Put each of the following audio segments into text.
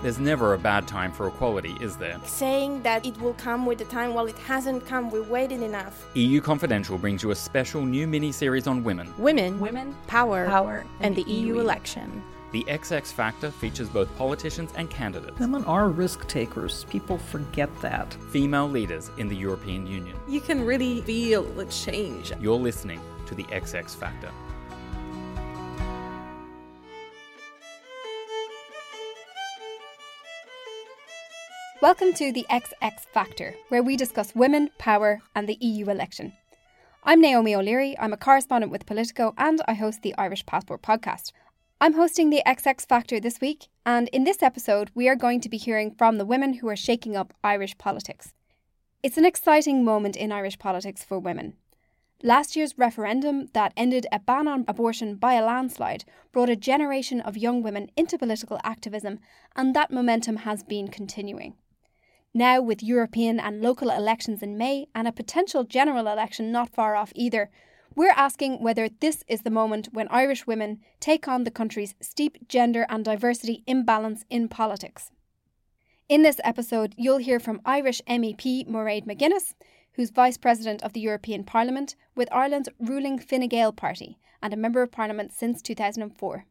There's never a bad time for equality, is there? Saying that it will come with the time, well, it hasn't come, we waited enough. EU Confidential brings you a special new mini series on women. Women, Women, power, power, and, the, EU election. The XX Factor features both politicians and candidates, Women are risk takers. People forget that. female leaders in the European Union. You can really feel the change. You're listening to the XX Factor. Welcome to the XX Factor, where we discuss women, power, and the EU election. I'm Naomi O'Leary, I'm a correspondent with Politico, and I host the Irish Passport podcast. I'm hosting the XX Factor this week, and in this episode, we are going to be hearing from the women who are shaking up Irish politics. It's an exciting moment in Irish politics for women. Last year's referendum that ended a ban on abortion by a landslide brought a generation of young women into political activism, and that momentum has been continuing. Now, with European and local elections in May and a potential general election not far off either, we're asking whether this is the moment when Irish women take on the country's steep gender and diversity imbalance in politics. In this episode, you'll hear from Irish MEP Mairead McGuinness, who's Vice President of the European Parliament with Ireland's ruling Fine Gael party and a Member of Parliament since 2004.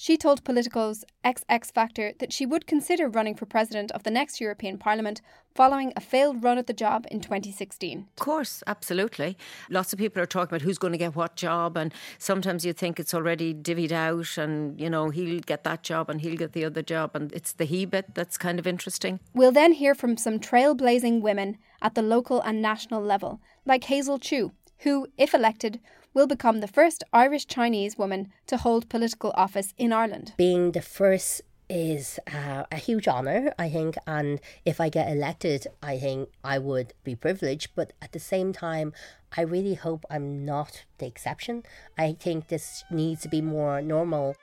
She told Politico's XX Factor that she would consider running for president of the next European Parliament following a failed run at the job in 2016. Of course, absolutely. Lots of people are talking about who's going to get what job, and sometimes you think it's already divvied out, and you know he'll get that job and he'll get the other job, and it's the he bit that's kind of interesting. We'll then hear from some trailblazing women at the local and national level, like Hazel Chu, who, if elected, will become the first Irish Chinese woman to hold political office in Ireland. being the first is uh, a huge honor, I think. And if I get elected, I think I would be privileged. But at the same time, I really hope I'm not the exception. I think this needs to be more normal.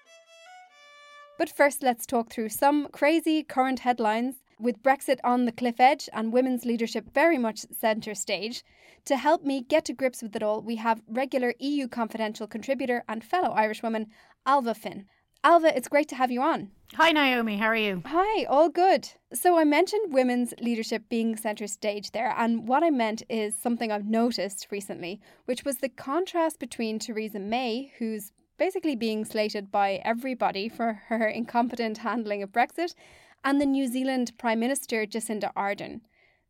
But first, let's talk through some crazy current headlines. With Brexit on the cliff edge and women's leadership very much centre stage, to help me get to grips with it all, we have regular EU Confidential contributor and fellow Irish woman, Alva Finn. Alva, it's great to have you on. Hi, Naomi. How are you? Hi, all good. So, I mentioned women's leadership being centre stage there, and what I meant is something I've noticed recently, which was the contrast between Theresa May, who's basically being slated by everybody for her incompetent handling of Brexit, and the New Zealand Prime Minister Jacinda Ardern.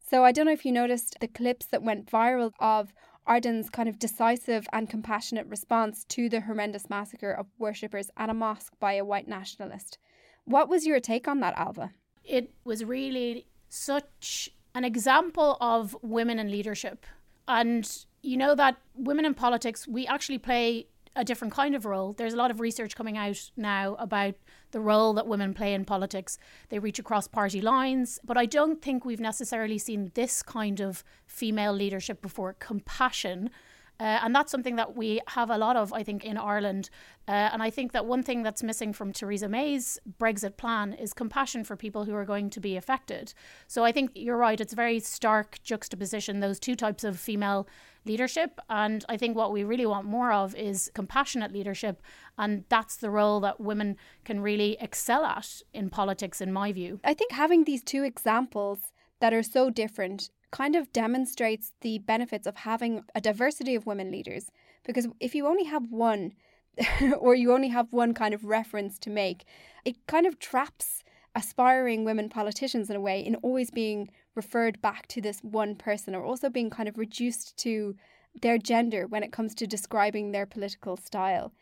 So, I don't know if you noticed the clips that went viral of Ardern's kind of decisive and compassionate response to the horrendous massacre of worshippers at a mosque by a white nationalist. What was your take on that, Alva? It was really such an example of women in leadership. And you know that women in politics, we actually play a different kind of role. There's a lot of research coming out now about the role that women play in politics. They reach across party lines, but I don't think we've necessarily seen this kind of female leadership before compassion. Uh, and that's something that we have a lot of, I think, in Ireland. Uh, and I think that one thing that's missing from Theresa May's Brexit plan is compassion for people who are going to be affected. So I think you're right, it's a very stark juxtaposition, those two types of female leadership. And I think what we really want more of is compassionate leadership. And that's the role that women can really excel at in politics, in my view. I think having these two examples that are so different kind of demonstrates the benefits of having a diversity of women leaders. Because if you only have one, or you only have one kind of reference to make, it kind of traps aspiring women politicians in a way in always being referred back to this one person or also being kind of reduced to their gender when it comes to describing their political style.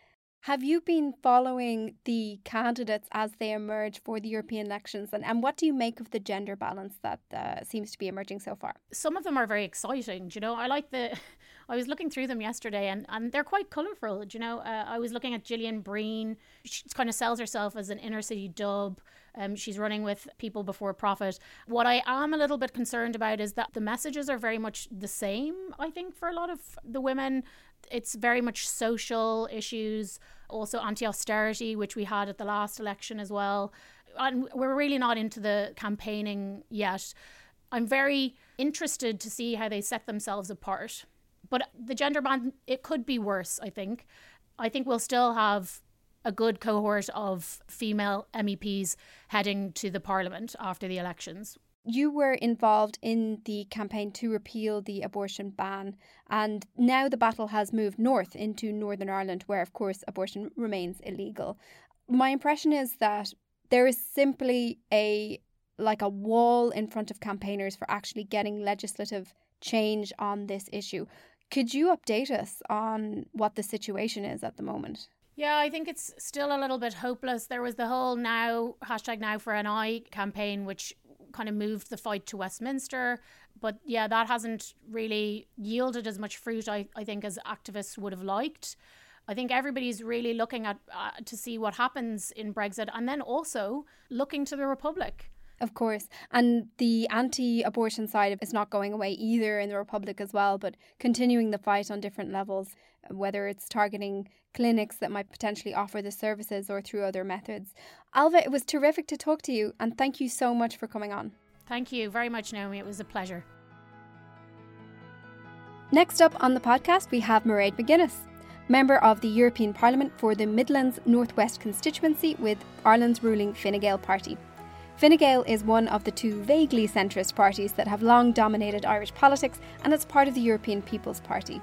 Have you been following the candidates as they emerge for the European elections? And, and what do you make of the gender balance that uh, seems to be emerging so far? Some of them are very exciting. Do you know, I like the. I was looking through them yesterday and, and they're quite colourful. Do you know, uh, I was looking at Gillian Brien. She kind of sells herself as an inner city dub. Um, she's running with People Before Profit. What I am a little bit concerned about is that the messages are very much the same, I think, for a lot of the women. It's very much social issues, also anti austerity, which we had at the last election as well. And we're really not into the campaigning yet. I'm very interested to see how they set themselves apart. But the gender band, it could be worse, I think. I think we'll still have a good cohort of female MEPs heading to the parliament after the elections. You were involved in the campaign to repeal the abortion ban, and now the battle has moved north into Northern Ireland, where, of course, abortion remains illegal. My impression is that there is simply a like a wall in front of campaigners for actually getting legislative change on this issue. Could you update us on what the situation is at the moment? Yeah, I think it's still a little bit hopeless. There was the whole now hashtag now for an eye campaign, which kind of moved the fight to Westminster. But yeah, that hasn't really yielded as much fruit, I, I think, as activists would have liked. I think everybody's really looking at uh, to see what happens in Brexit and then also looking to the Republic. Of course. And the anti abortion side is not going away either in the Republic as well, but continuing the fight on different levels, whether it's targeting clinics that might potentially offer the services or through other methods. Alva, it was terrific to talk to you, and thank you so much for coming on. Thank you very much, Naomi. It was a pleasure. Next up on the podcast, we have Mairead McGuinness, member of the European Parliament for the Midlands Northwest constituency with Ireland's ruling Fine Gael party. Fine Gael is one of the two vaguely centrist parties that have long dominated Irish politics and it's part of the European People's Party.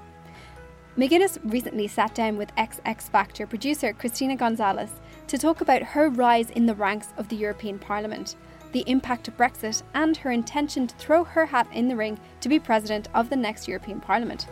McGuinness recently sat down with X Factor producer Christina Gonzalez to talk about her rise in the ranks of the European Parliament, the impact of Brexit, and her intention to throw her hat in the ring to be president of the next European Parliament.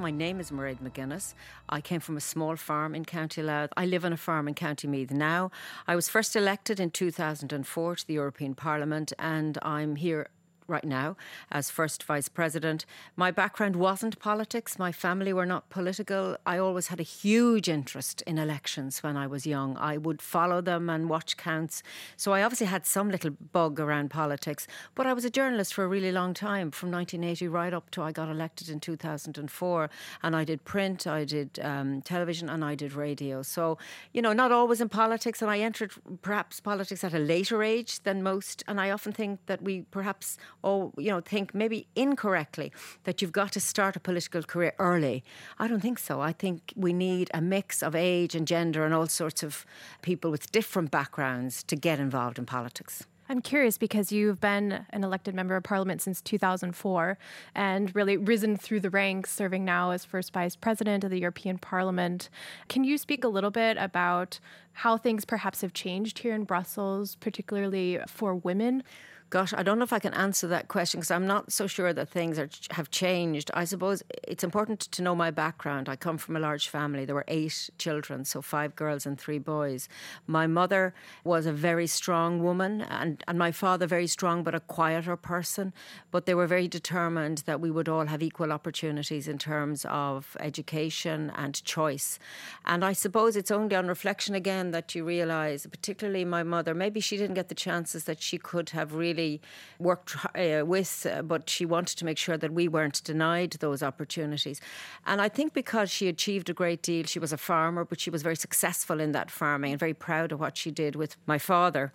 My name is Mairead McGuinness. I came from a small farm in County Louth. I live on a farm in County Meath now. I was first elected in 2004 to the European Parliament, and I'm here right now as first vice president. My background wasn't politics. My family were not political. I always had a huge interest in elections when I was young. I would follow them and watch counts. So I obviously had some little bug around politics. But I was a journalist for a really long time, from 1980 right up to I got elected in 2004. And I did print, I did um, television, and I did radio. So, you know, not always in politics. And I entered perhaps politics at a later age than most. And I often think that we perhaps oh, you know, think maybe incorrectly that you've got to start a political career early. I don't think so. I think we need a mix of age and gender and all sorts of people with different backgrounds to get involved in politics. I'm curious because you've been an elected member of parliament since 2004 and really risen through the ranks, serving now as first vice president of the European Parliament. Can you speak a little bit about how things perhaps have changed here in Brussels, particularly for women? Gosh, I don't know if I can answer that question because I'm not so sure that things are, have changed. I suppose it's important to know my background. I come from a large family. There were eight children, so five girls and three boys. My mother was a very strong woman, and, and my father very strong but a quieter person. But they were very determined that we would all have equal opportunities in terms of education and choice. And I suppose it's only on reflection again that you realise, particularly my mother, maybe she didn't get the chances that she could have really really worked uh, with, uh, but she wanted to make sure that we weren't denied those opportunities. And I think because she achieved a great deal, she was a farmer, but she was very successful in that farming and very proud of what she did with my father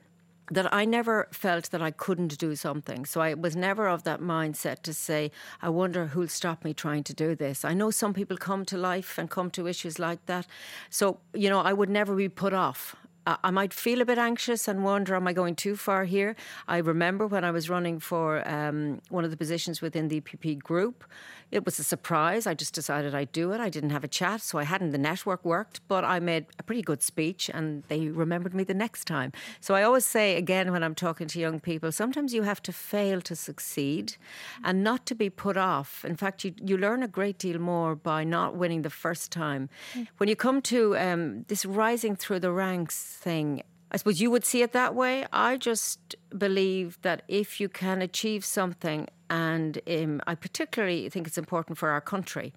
that I never felt that I couldn't do something. So I was never of that mindset to say, I wonder who'll stop me trying to do this. I know some people come to life and come to issues like that. So, you know, I would never be put off. I might feel a bit anxious and wonder, am I going too far here? I remember when I was running for um, one of the positions within the EPP group, it was a surprise. I just decided I'd do it. I didn't have a chat, so I hadn't the network worked, but I made a pretty good speech and they remembered me the next time. So I always say, again, when I'm talking to young people, sometimes you have to fail to succeed and not to be put off. In fact, you, you learn a great deal more by not winning the first time. Mm. When you come to um, this rising through the ranks thing, I suppose you would see it that way. I just believe that if you can achieve something, and um, I particularly think it's important for our country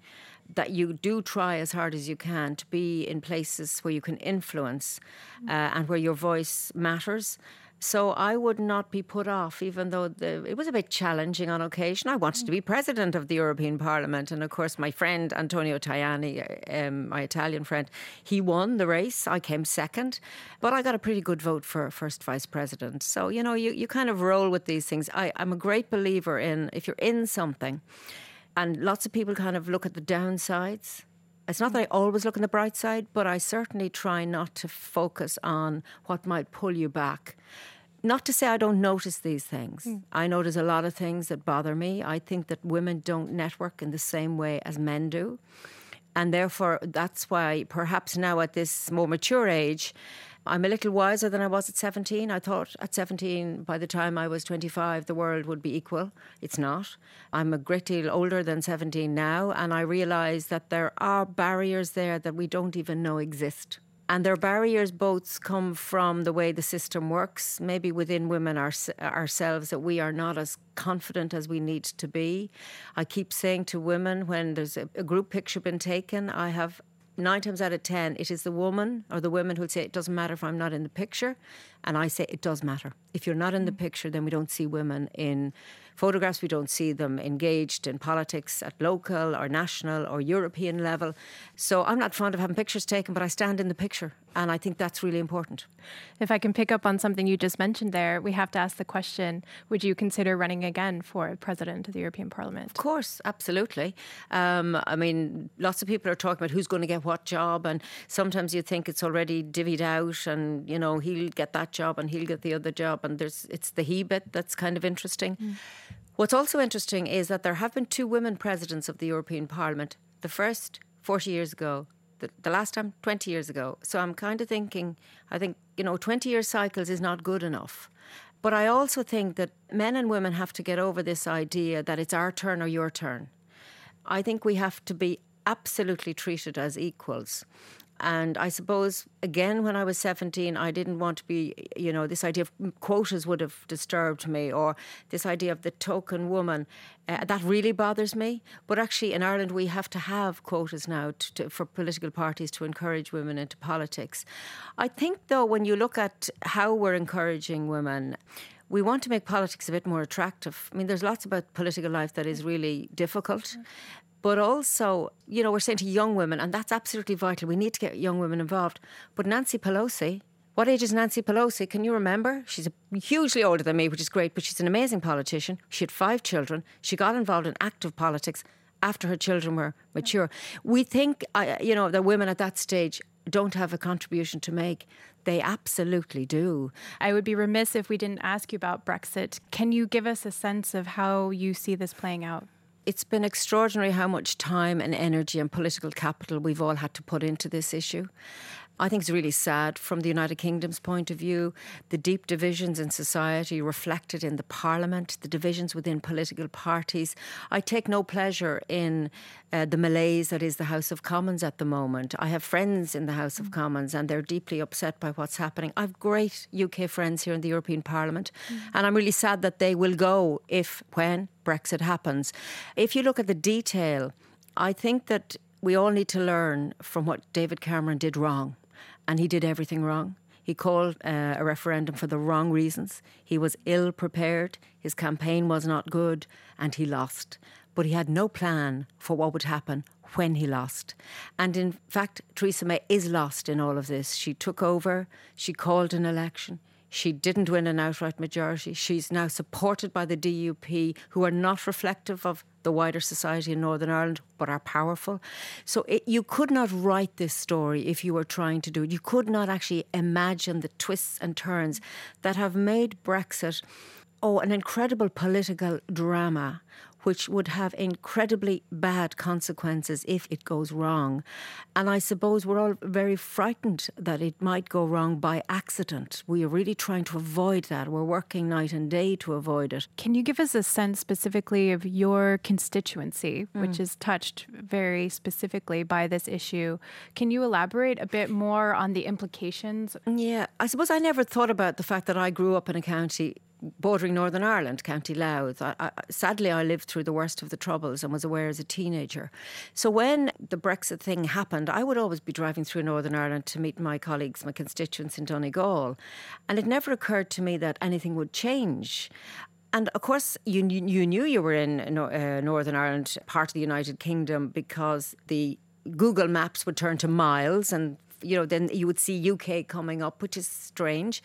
that you do try as hard as you can to be in places where you can influence uh, and where your voice matters so I would not be put off, even though the, it was a bit challenging on occasion. I wanted to be president of the European Parliament. And of course, my friend Antonio Tajani, um, my Italian friend, he won the race. I came second. But I got a pretty good vote for first vice president. So, you know, you, you kind of roll with these things. I, I'm a great believer in if you're in something, and lots of people kind of look at the downsides It's not that I always look on the bright side, but I certainly try not to focus on what might pull you back. Not to say I don't notice these things. Mm. I notice a lot of things that bother me. I think that women don't network in the same way as men do. And therefore, that's why perhaps now at this more mature age, I'm a little wiser than I was at 17. I thought at 17, by the time I was 25, the world would be equal. It's not. I'm a great deal older than 17 now, and I realise that there are barriers there that we don't even know exist. And their barriers both come from the way the system works, maybe within women our, ourselves, that we are not as confident as we need to be. I keep saying to women when there's a, a group picture been taken, I have nine times out of ten, it is the woman or the women who'll say, It doesn't matter if I'm not in the picture. And I say, It does matter. If you're not in the mm. picture, then we don't see women in photographs, we don't see them engaged in politics at local or national or European level. So I'm not fond of having pictures taken, but I stand in the picture. And I think that's really important. If I can pick up on something you just mentioned there, we have to ask the question would you consider running again for president of the European Parliament? Of course, absolutely. Um, I mean, lots of people are talking about who's going to get what job, and sometimes you think it's already divvied out, and you know he'll get that job and he'll get the other job, and there's it's the he bit that's kind of interesting. Mm. What's also interesting is that there have been two women presidents of the European Parliament. The first 40 years ago, the, the last time 20 years ago. So I'm kind of thinking, I think, you know, 20 year cycles is not good enough. But I also think that men and women have to get over this idea that it's our turn or your turn. I think we have to be absolutely treated as equals. And I suppose, again, when I was 17, I didn't want to be, you know, this idea of quotas would have disturbed me, or this idea of the token woman. Uh, that really bothers me. But actually, in Ireland, we have to have quotas now to, to, for political parties to encourage women into politics. I think, though, when you look at how we're encouraging women, we want to make politics a bit more attractive. I mean, there's lots about political life that is really difficult. But also, you know, we're saying to young women, and that's absolutely vital. We need to get young women involved. But Nancy Pelosi, what age is Nancy Pelosi? Can you remember? She's hugely older than me, which is great, but she's an amazing politician. She had five children. She got involved in active politics after her children were mature. We think, uh, you know, that women at that stage don't have a contribution to make. They absolutely do. I would be remiss if we didn't ask you about Brexit. Can you give us a sense of how you see this playing out? It's been extraordinary how much time and energy and political capital we've all had to put into this issue. I think it's really sad from the United Kingdom's point of view. The deep divisions in society reflected in the parliament, the divisions within political parties. I take no pleasure in uh, the malaise that is the House of Commons at the moment. I have friends in the House of Commons and they're deeply upset by what's happening. I have great UK friends here in the European Parliament mm. and I'm really sad that they will go if, when Brexit happens. If you look at the detail, I think that we all need to learn from what David Cameron did wrong and he did everything wrong. He called uh, a referendum for the wrong reasons. He was ill prepared, his campaign was not good, and he lost. But he had no plan for what would happen when he lost. And in fact, Theresa May is lost in all of this. She took over, she called an election, she didn't win an outright majority. She's now supported by the DUP, who are not reflective of the wider society in Northern Ireland, but are powerful. So it, you could not write this story if you were trying to do it. You could not actually imagine the twists and turns that have made Brexit, oh, an incredible political drama which would have incredibly bad consequences if it goes wrong. And I suppose we're all very frightened that it might go wrong by accident. We are really trying to avoid that. We're working night and day to avoid it. Can you give us a sense specifically of your constituency, mm. which is touched very specifically by this issue? Can you elaborate a bit more on the implications? Yeah, I suppose I never thought about the fact that I grew up in a county bordering Northern Ireland, County Louth. I, I, sadly, I lived through the worst of the troubles and was aware as a teenager. So when the Brexit thing happened, I would always be driving through Northern Ireland to meet my colleagues, my constituents in Donegal, and it never occurred to me that anything would change. And of course, you, you knew you were in uh, Northern Ireland, part of the United Kingdom, because the Google Maps would turn to miles and you know, then you would see UK coming up, which is strange.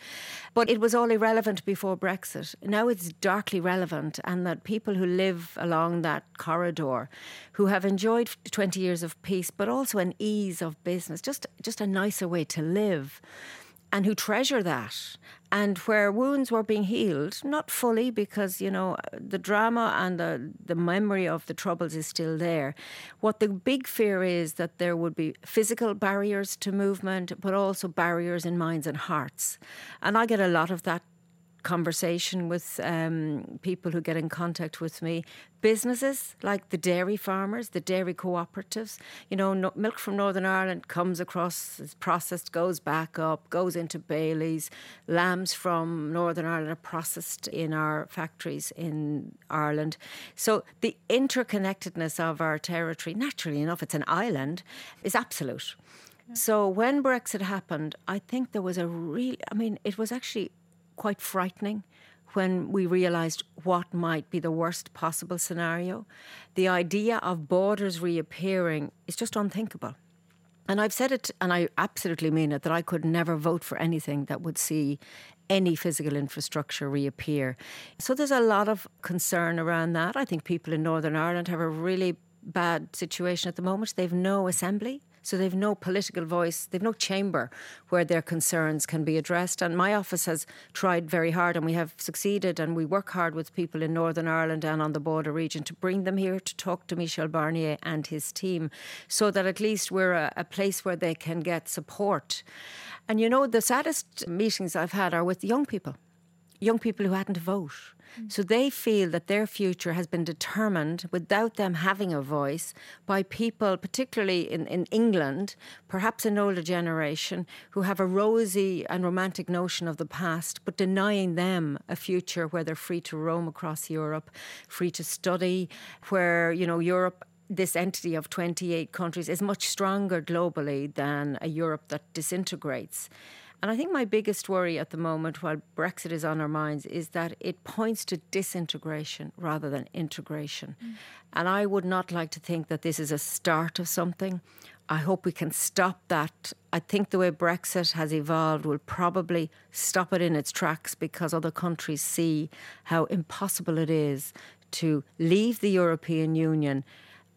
But it was all irrelevant before Brexit. Now it's darkly relevant, and that people who live along that corridor, who have enjoyed 20 years of peace, but also an ease of business, just, just a nicer way to live and who treasure that. And where wounds were being healed, not fully because, you know, the drama and the, the memory of the troubles is still there. What the big fear is that there would be physical barriers to movement, but also barriers in minds and hearts. And I get a lot of that conversation with um, people who get in contact with me. Businesses like the dairy farmers, the dairy cooperatives. You know, no, milk from Northern Ireland comes across, is processed, goes back up, goes into Bailey's. Lambs from Northern Ireland are processed in our factories in Ireland. So the interconnectedness of our territory, naturally enough, it's an island, is absolute. So when Brexit happened, I think there was a real, I mean, it was actually quite frightening when we realised what might be the worst possible scenario. The idea of borders reappearing is just unthinkable. And I've said it, and I absolutely mean it, that I could never vote for anything that would see any physical infrastructure reappear. So there's a lot of concern around that. I think people in Northern Ireland have a really bad situation at the moment. They've no assembly. So they've no political voice, they've no chamber where their concerns can be addressed. And my office has tried very hard, and we have succeeded, and we work hard with people in Northern Ireland and on the border region to bring them here to talk to Michel Barnier and his team, so that at least we're a, a place where they can get support. And you know, the saddest meetings I've had are with young people, young people who hadn't to vote Mm. so they feel that their future has been determined without them having a voice by people, particularly in, in England, perhaps an older generation, who have a rosy and romantic notion of the past, but denying them a future where they're free to roam across Europe, free to study, where, you know, Europe this entity of 28 countries is much stronger globally than a Europe that disintegrates. And I think my biggest worry at the moment, while Brexit is on our minds, is that it points to disintegration rather than integration. Mm. And I would not like to think that this is a start of something. I hope we can stop that. I think the way Brexit has evolved will probably stop it in its tracks because other countries see how impossible it is to leave the European Union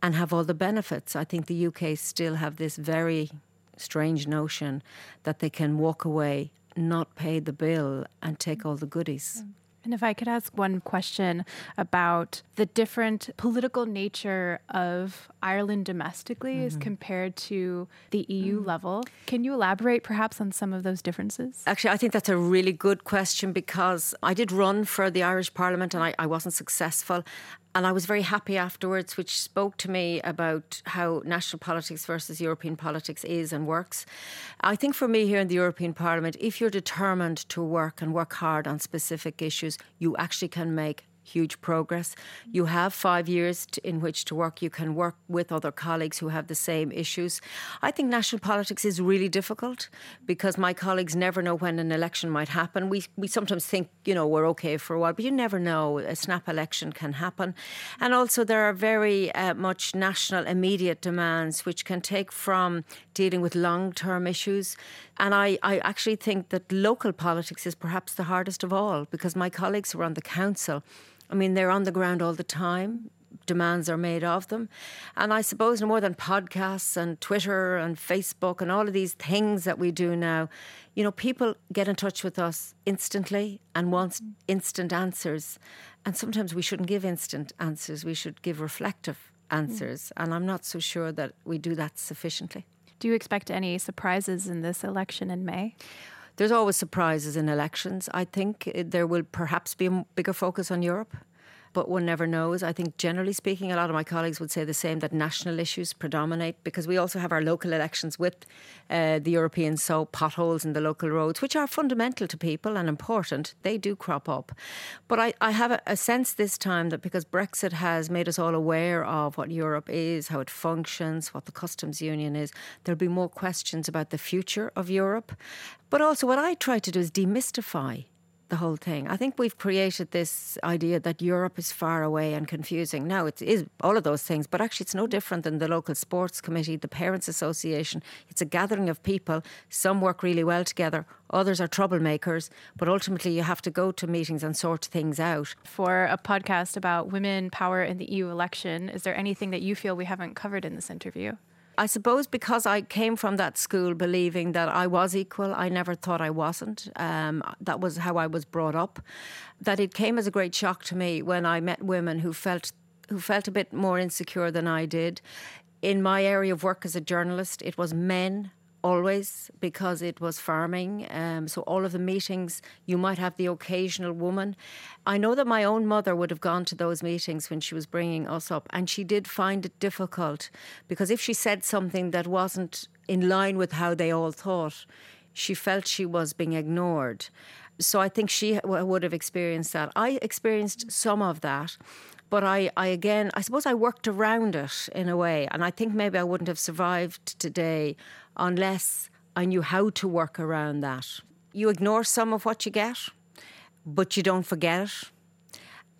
and have all the benefits. I think the UK still have this very strange notion that they can walk away, not pay the bill, and take all the goodies. Mm. And if I could ask one question about the different political nature of Ireland domestically mm-hmm. as compared to the EU mm. level, can you elaborate perhaps on some of those differences? Actually, I think that's a really good question because I did run for the Irish Parliament and I, I wasn't successful. And I was very happy afterwards, which spoke to me about how national politics versus European politics is and works. I think for me here in the European Parliament, if you're determined to work and work hard on specific issues, you actually can make huge progress. You have five years to, in which to work. You can work with other colleagues who have the same issues. I think national politics is really difficult because my colleagues never know when an election might happen. We, we sometimes think, you know, we're okay for a while, but you never know. A snap election can happen. And also, there are very uh, much national immediate demands which can take from dealing with long term issues. And I, I actually think that local politics is perhaps the hardest of all because my colleagues who are on the council I mean, they're on the ground all the time. Demands are made of them. And I suppose no more than podcasts and Twitter and Facebook and all of these things that we do now, you know, people get in touch with us instantly and want instant answers. And sometimes we shouldn't give instant answers, we should give reflective answers. Mm. And I'm not so sure that we do that sufficiently. Do you expect any surprises in this election in May? There's always surprises in elections. I think there will perhaps be a bigger focus on Europe but one never knows. I think, generally speaking, a lot of my colleagues would say the same that national issues predominate because we also have our local elections with uh, the European, so potholes in the local roads, which are fundamental to people and important, they do crop up. But I, I have a, a sense this time that because Brexit has made us all aware of what Europe is, how it functions, what the customs union is, there'll be more questions about the future of Europe. But also, what I try to do is demystify the whole thing. I think we've created this idea that Europe is far away and confusing. Now, it is all of those things, but actually, it's no different than the local sports committee, the Parents Association. It's a gathering of people. Some work really well together, others are troublemakers, but ultimately, you have to go to meetings and sort things out. For a podcast about women power in the EU election, is there anything that you feel we haven't covered in this interview? I suppose because I came from that school believing that I was equal, I never thought I wasn't. Um, that was how I was brought up. That it came as a great shock to me when I met women who felt who felt a bit more insecure than I did. In my area of work as a journalist, it was men always because it was farming. Um, so all of the meetings, you might have the occasional woman. I know that my own mother would have gone to those meetings when she was bringing us up, and she did find it difficult because if she said something that wasn't in line with how they all thought, she felt she was being ignored. So I think she would have experienced that. I experienced some of that. But I, I again, I suppose I worked around it in a way. And I think maybe I wouldn't have survived today unless I knew how to work around that. You ignore some of what you get, but you don't forget it.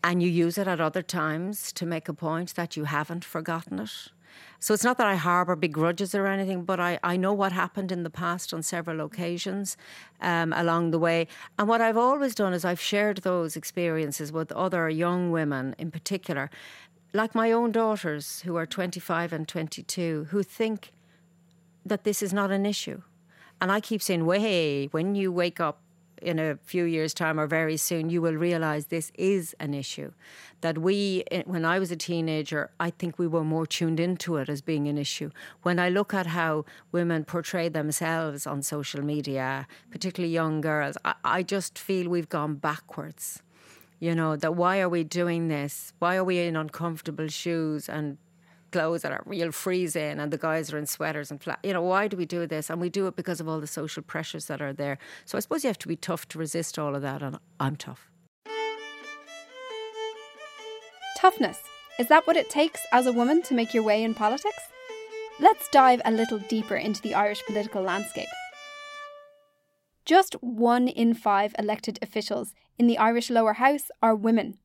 And you use it at other times to make a point that you haven't forgotten it. So it's not that I harbour big grudges or anything, but I, I know what happened in the past on several occasions um, along the way. And what I've always done is I've shared those experiences with other young women in particular, like my own daughters who are 25 and 22, who think that this is not an issue. And I keep saying, "Way, when you wake up in a few years' time or very soon, you will realize this is an issue. That we, eh, when I was a teenager, I think we were more tuned into it as being an issue. When I look at how women portray themselves on social media, particularly young girls, I, I just feel we've gone backwards. You know, that why are we doing this? Why are we in uncomfortable shoes and clothes that are real freezing and the guys are in sweaters and flat. You know, why do we do this? And we do it because of all the social pressures that are there. So I suppose you have to be tough to resist all of that, and I'm tough. Toughness. Is that what it takes as a woman to make your way in politics? Let's dive a little deeper into the Irish political landscape. Just one in five elected officials in the Irish lower house are women,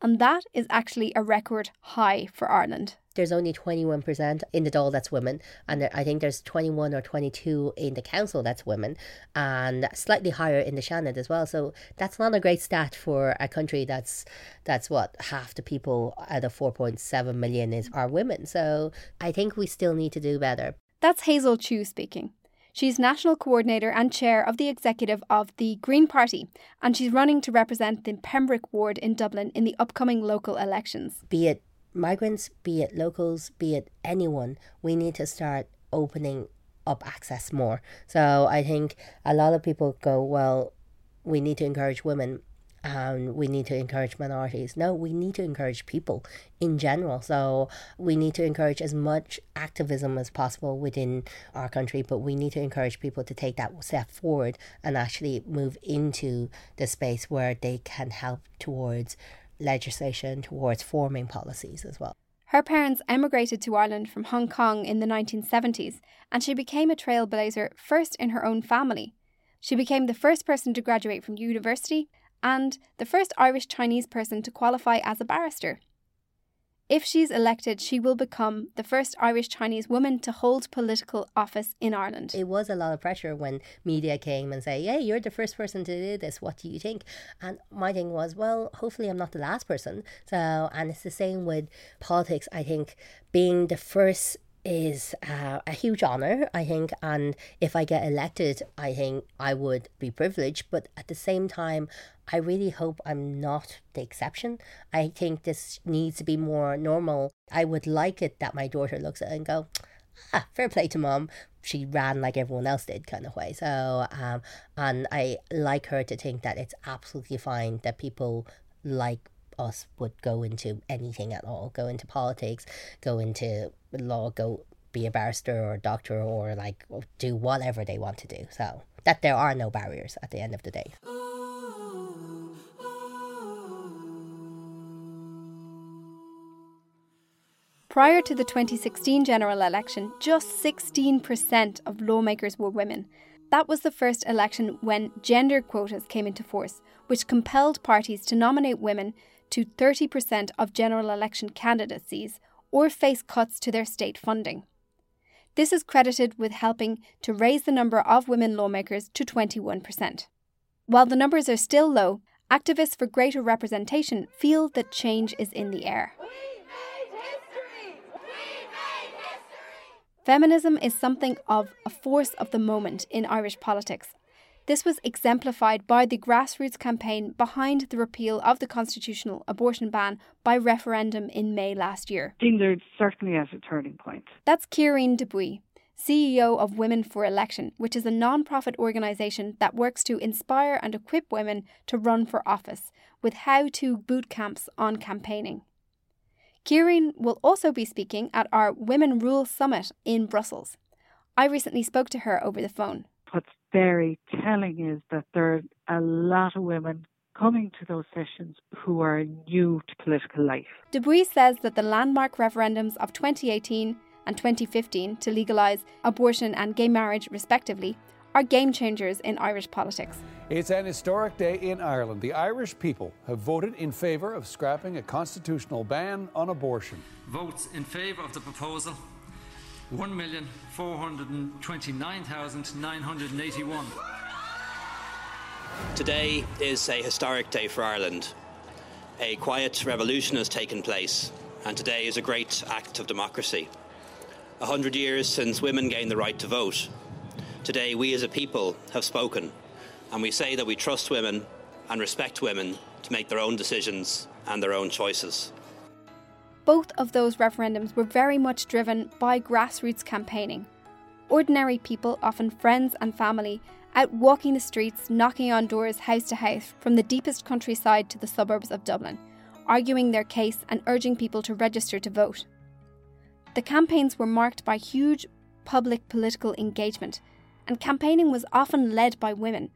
and that is actually a record high for Ireland there's only 21% in the Dáil that's women, and I think there's 21 or 22 in the council that's women, and slightly higher in the Seanad as well. So that's not a great stat for a country that's that's what half the people out of 4.7 million is are women. So I think we still need to do better. That's Hazel Chu speaking. She's national coordinator and chair of the executive of the Green Party, and she's running to represent the Pembroke ward in Dublin in the upcoming local elections. Be it migrants, be it locals, be it anyone, we need to start opening up access more. So I think a lot of people go, well, we need to encourage women and we need to encourage minorities. No, we need to encourage people in general. So we need to encourage as much activism as possible within our country, but we need to encourage people to take that step forward and actually move into the space where they can help towards legislation towards forming policies as well. Her parents emigrated to Ireland from Hong Kong in the 1970s, and she became a trailblazer first in her own family. She became the first person to graduate from university and the first Irish Chinese person to qualify as a barrister. If she's elected, she will become the first Irish Chinese woman to hold political office in Ireland. It was a lot of pressure when media came and say, "Hey, you're the first person to do this. What do you think?" And my thing was, well, hopefully I'm not the last person. So, and it's the same with politics. I think being the first is uh, a huge honor, I think. And if I get elected, I think I would be privileged. But at the same time, I really hope I'm not the exception. I think this needs to be more normal. I would like it that my daughter looks at it and go, ah, fair play to mom. She ran like everyone else did, kind of way. So, um, and I like her to think that it's absolutely fine that people like us would go into anything at all, go into politics, go into law, go be a barrister or a doctor or like do whatever they want to do. So that there are no barriers at the end of the day. Prior to the 2016 general election, just 16% of lawmakers were women. That was the first election when gender quotas came into force, which compelled parties to nominate women to 30% of general election candidacies or face cuts to their state funding. This is credited with helping to raise the number of women lawmakers to 21%. While the numbers are still low, activists for greater representation feel that change is in the air. Feminism is something of a force of the moment in Irish politics. This was exemplified by the grassroots campaign behind the repeal of the constitutional abortion ban by referendum in May last year. They're certainly as a turning point. That's Ciairín de Buis, CEO of Women for Election, which is a non profit organisation that works to inspire and equip women to run for office with how to boot camps on campaigning. Ciairín will also be speaking at our Women Rule Summit in Brussels. I recently spoke to her over the phone. What's very telling is that there are a lot of women coming to those sessions who are new to political life. de Buis says that the landmark referendums of 2018 and 2015 to legalise abortion and gay marriage, respectively, are game changers in Irish politics. It's an historic day in Ireland. The Irish people have voted in favour of scrapping a constitutional ban on abortion. Votes in favour of the proposal 1,429,981. Today is a historic day for Ireland. A quiet revolution has taken place, and today is a great act of democracy. A hundred years since women gained the right to vote, Today, we as a people have spoken, and we say that we trust women and respect women to make their own decisions and their own choices. Both of those referendums were very much driven by grassroots campaigning. Ordinary people, often friends and family, out walking the streets, knocking on doors house to house from the deepest countryside to the suburbs of Dublin, arguing their case and urging people to register to vote. The campaigns were marked by huge public political engagement and campaigning was often led by women,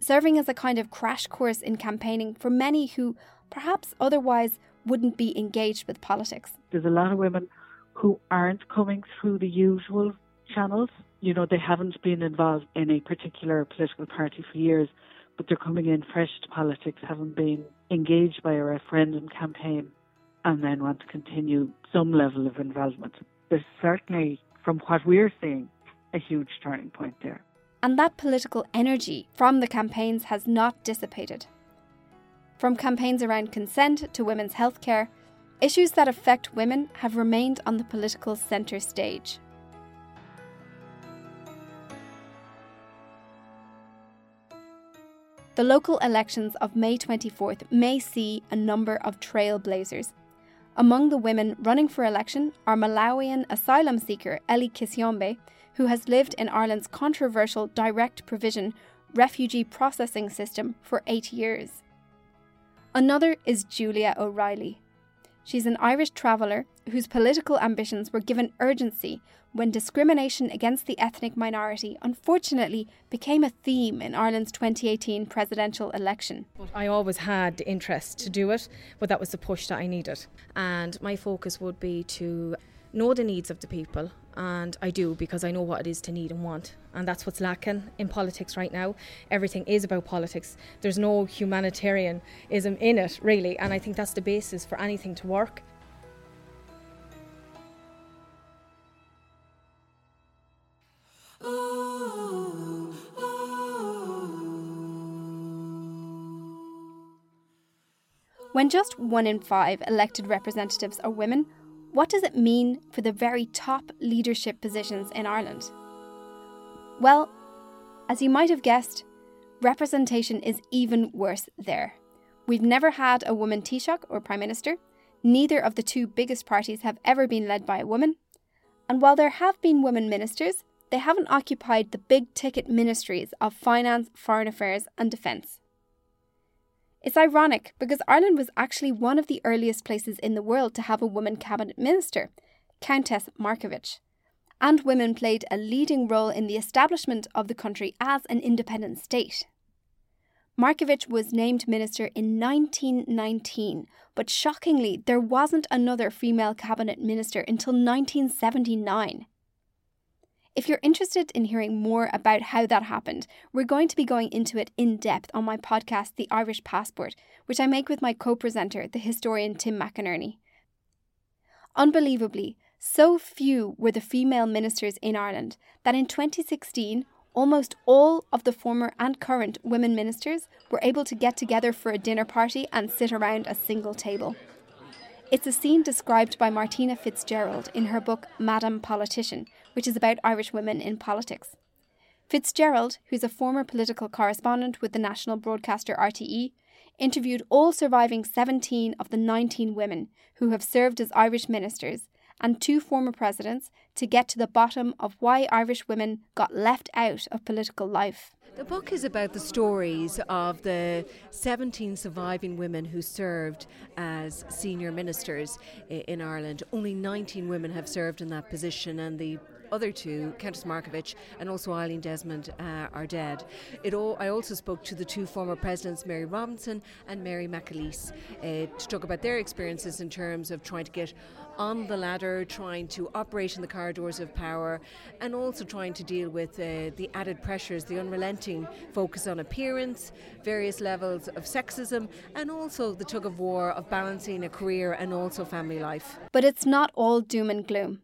serving as a kind of crash course in campaigning for many who perhaps otherwise wouldn't be engaged with politics. There's a lot of women who aren't coming through the usual channels. You know, they haven't been involved in a particular political party for years, but they're coming in fresh to politics, haven't been engaged by a referendum campaign, and then want to continue some level of involvement. There's certainly, from what we're seeing, a huge turning point there. And that political energy from the campaigns has not dissipated. From campaigns around consent to women's healthcare, issues that affect women have remained on the political centre stage. The local elections of May 24th may see a number of trailblazers. Among the women running for election are Malawian asylum seeker Ellie Kisyombe, who has lived in Ireland's controversial direct provision refugee processing system for eight years. Another is Julia O'Reilly. She's an Irish traveller whose political ambitions were given urgency when discrimination against the ethnic minority unfortunately became a theme in Ireland's 2018 presidential election. I always had the interest to do it, but that was the push that I needed. And my focus would be to know the needs of the people and I do because I know what it is to need and want. And that's what's lacking in politics right now. Everything is about politics. There's no humanitarianism in it, really, and I think that's the basis for anything to work. When just one in five elected representatives are women, what does it mean for the very top leadership positions in Ireland? Well, as you might have guessed, representation is even worse there. We've never had a woman Taoiseach or Prime Minister. Neither of the two biggest parties have ever been led by a woman. And while there have been women ministers, they haven't occupied the big ticket ministries of finance, foreign affairs, and defence. It's ironic because Ireland was actually one of the earliest places in the world to have a woman cabinet minister, Countess Markievicz. And women played a leading role in the establishment of the country as an independent state. Markievicz was named minister in 1919, but shockingly, there wasn't another female cabinet minister until 1979. If you're interested in hearing more about how that happened, we're going to be going into it in depth on my podcast, The Irish Passport, which I make with my co presenter, the historian Tim McInerney. Unbelievably, so few were the female ministers in Ireland that in 2016, almost all of the former and current women ministers were able to get together for a dinner party and sit around a single table. It's a scene described by Martina Fitzgerald in her book Madam Politician, which is about Irish women in politics. Fitzgerald, who's a former political correspondent with the national broadcaster RTE, interviewed all surviving 17 of the 19 women who have served as Irish ministers and two former presidents to get to the bottom of why Irish women got left out of political life. The book is about the stories of the 17 surviving women who served as senior ministers in Ireland. Only 19 women have served in that position, and the other two, Countess Markievicz and also Eileen Desmond, uh, are dead. It all, I also spoke to the two former presidents, Mary Robinson and Mary McAleese, uh, to talk about their experiences in terms of trying to get on the ladder, trying to operate in the corridors of power, and also trying to deal with uh, the added pressures, the unrelenting focus on appearance, various levels of sexism, and also the tug of war of balancing a career and also family life. But it's not all doom and gloom.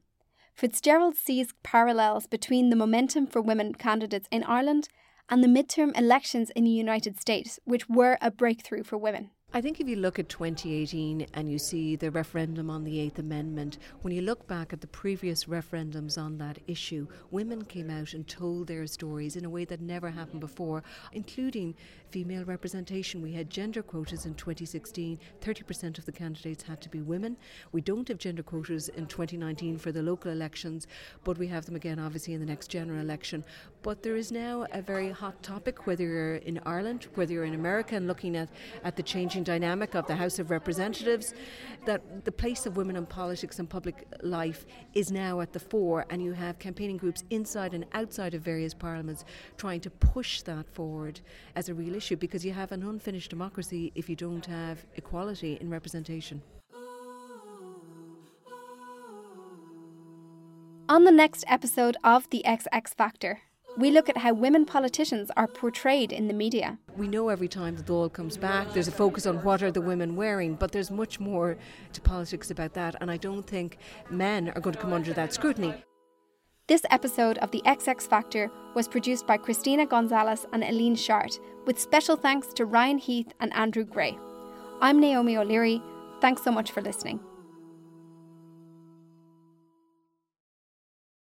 Fitzgerald sees parallels between the momentum for women candidates in Ireland and the midterm elections in the United States, which were a breakthrough for women. I think if you look at 2018 and you see the referendum on the Eighth Amendment, when you look back at the previous referendums on that issue, women came out and told their stories in a way that never happened before, including female representation. We had gender quotas in 2016, 30% of the candidates had to be women. We don't have gender quotas in 2019 for the local elections, but we have them again, obviously, in the next general election. But there is now a very hot topic, whether you're in Ireland, whether you're in America, and looking at, at the changing dynamic of the House of Representatives, that the place of women in politics and public life is now at the fore, and you have campaigning groups inside and outside of various parliaments trying to push that forward as a real issue because you have an unfinished democracy if you don't have equality in representation. On the next episode of The XX Factor, we look at how women politicians are portrayed in the media. We know every time the Dáil comes back, there's a focus on what are the women wearing, but there's much more to politics about that, and I don't think men are going to come under that scrutiny. This episode of The XX Factor was produced by Christina Gonzalez and Eileen Shart, with special thanks to Ryan Heath and Andrew Gray. I'm Naomi O'Leary. Thanks so much for listening.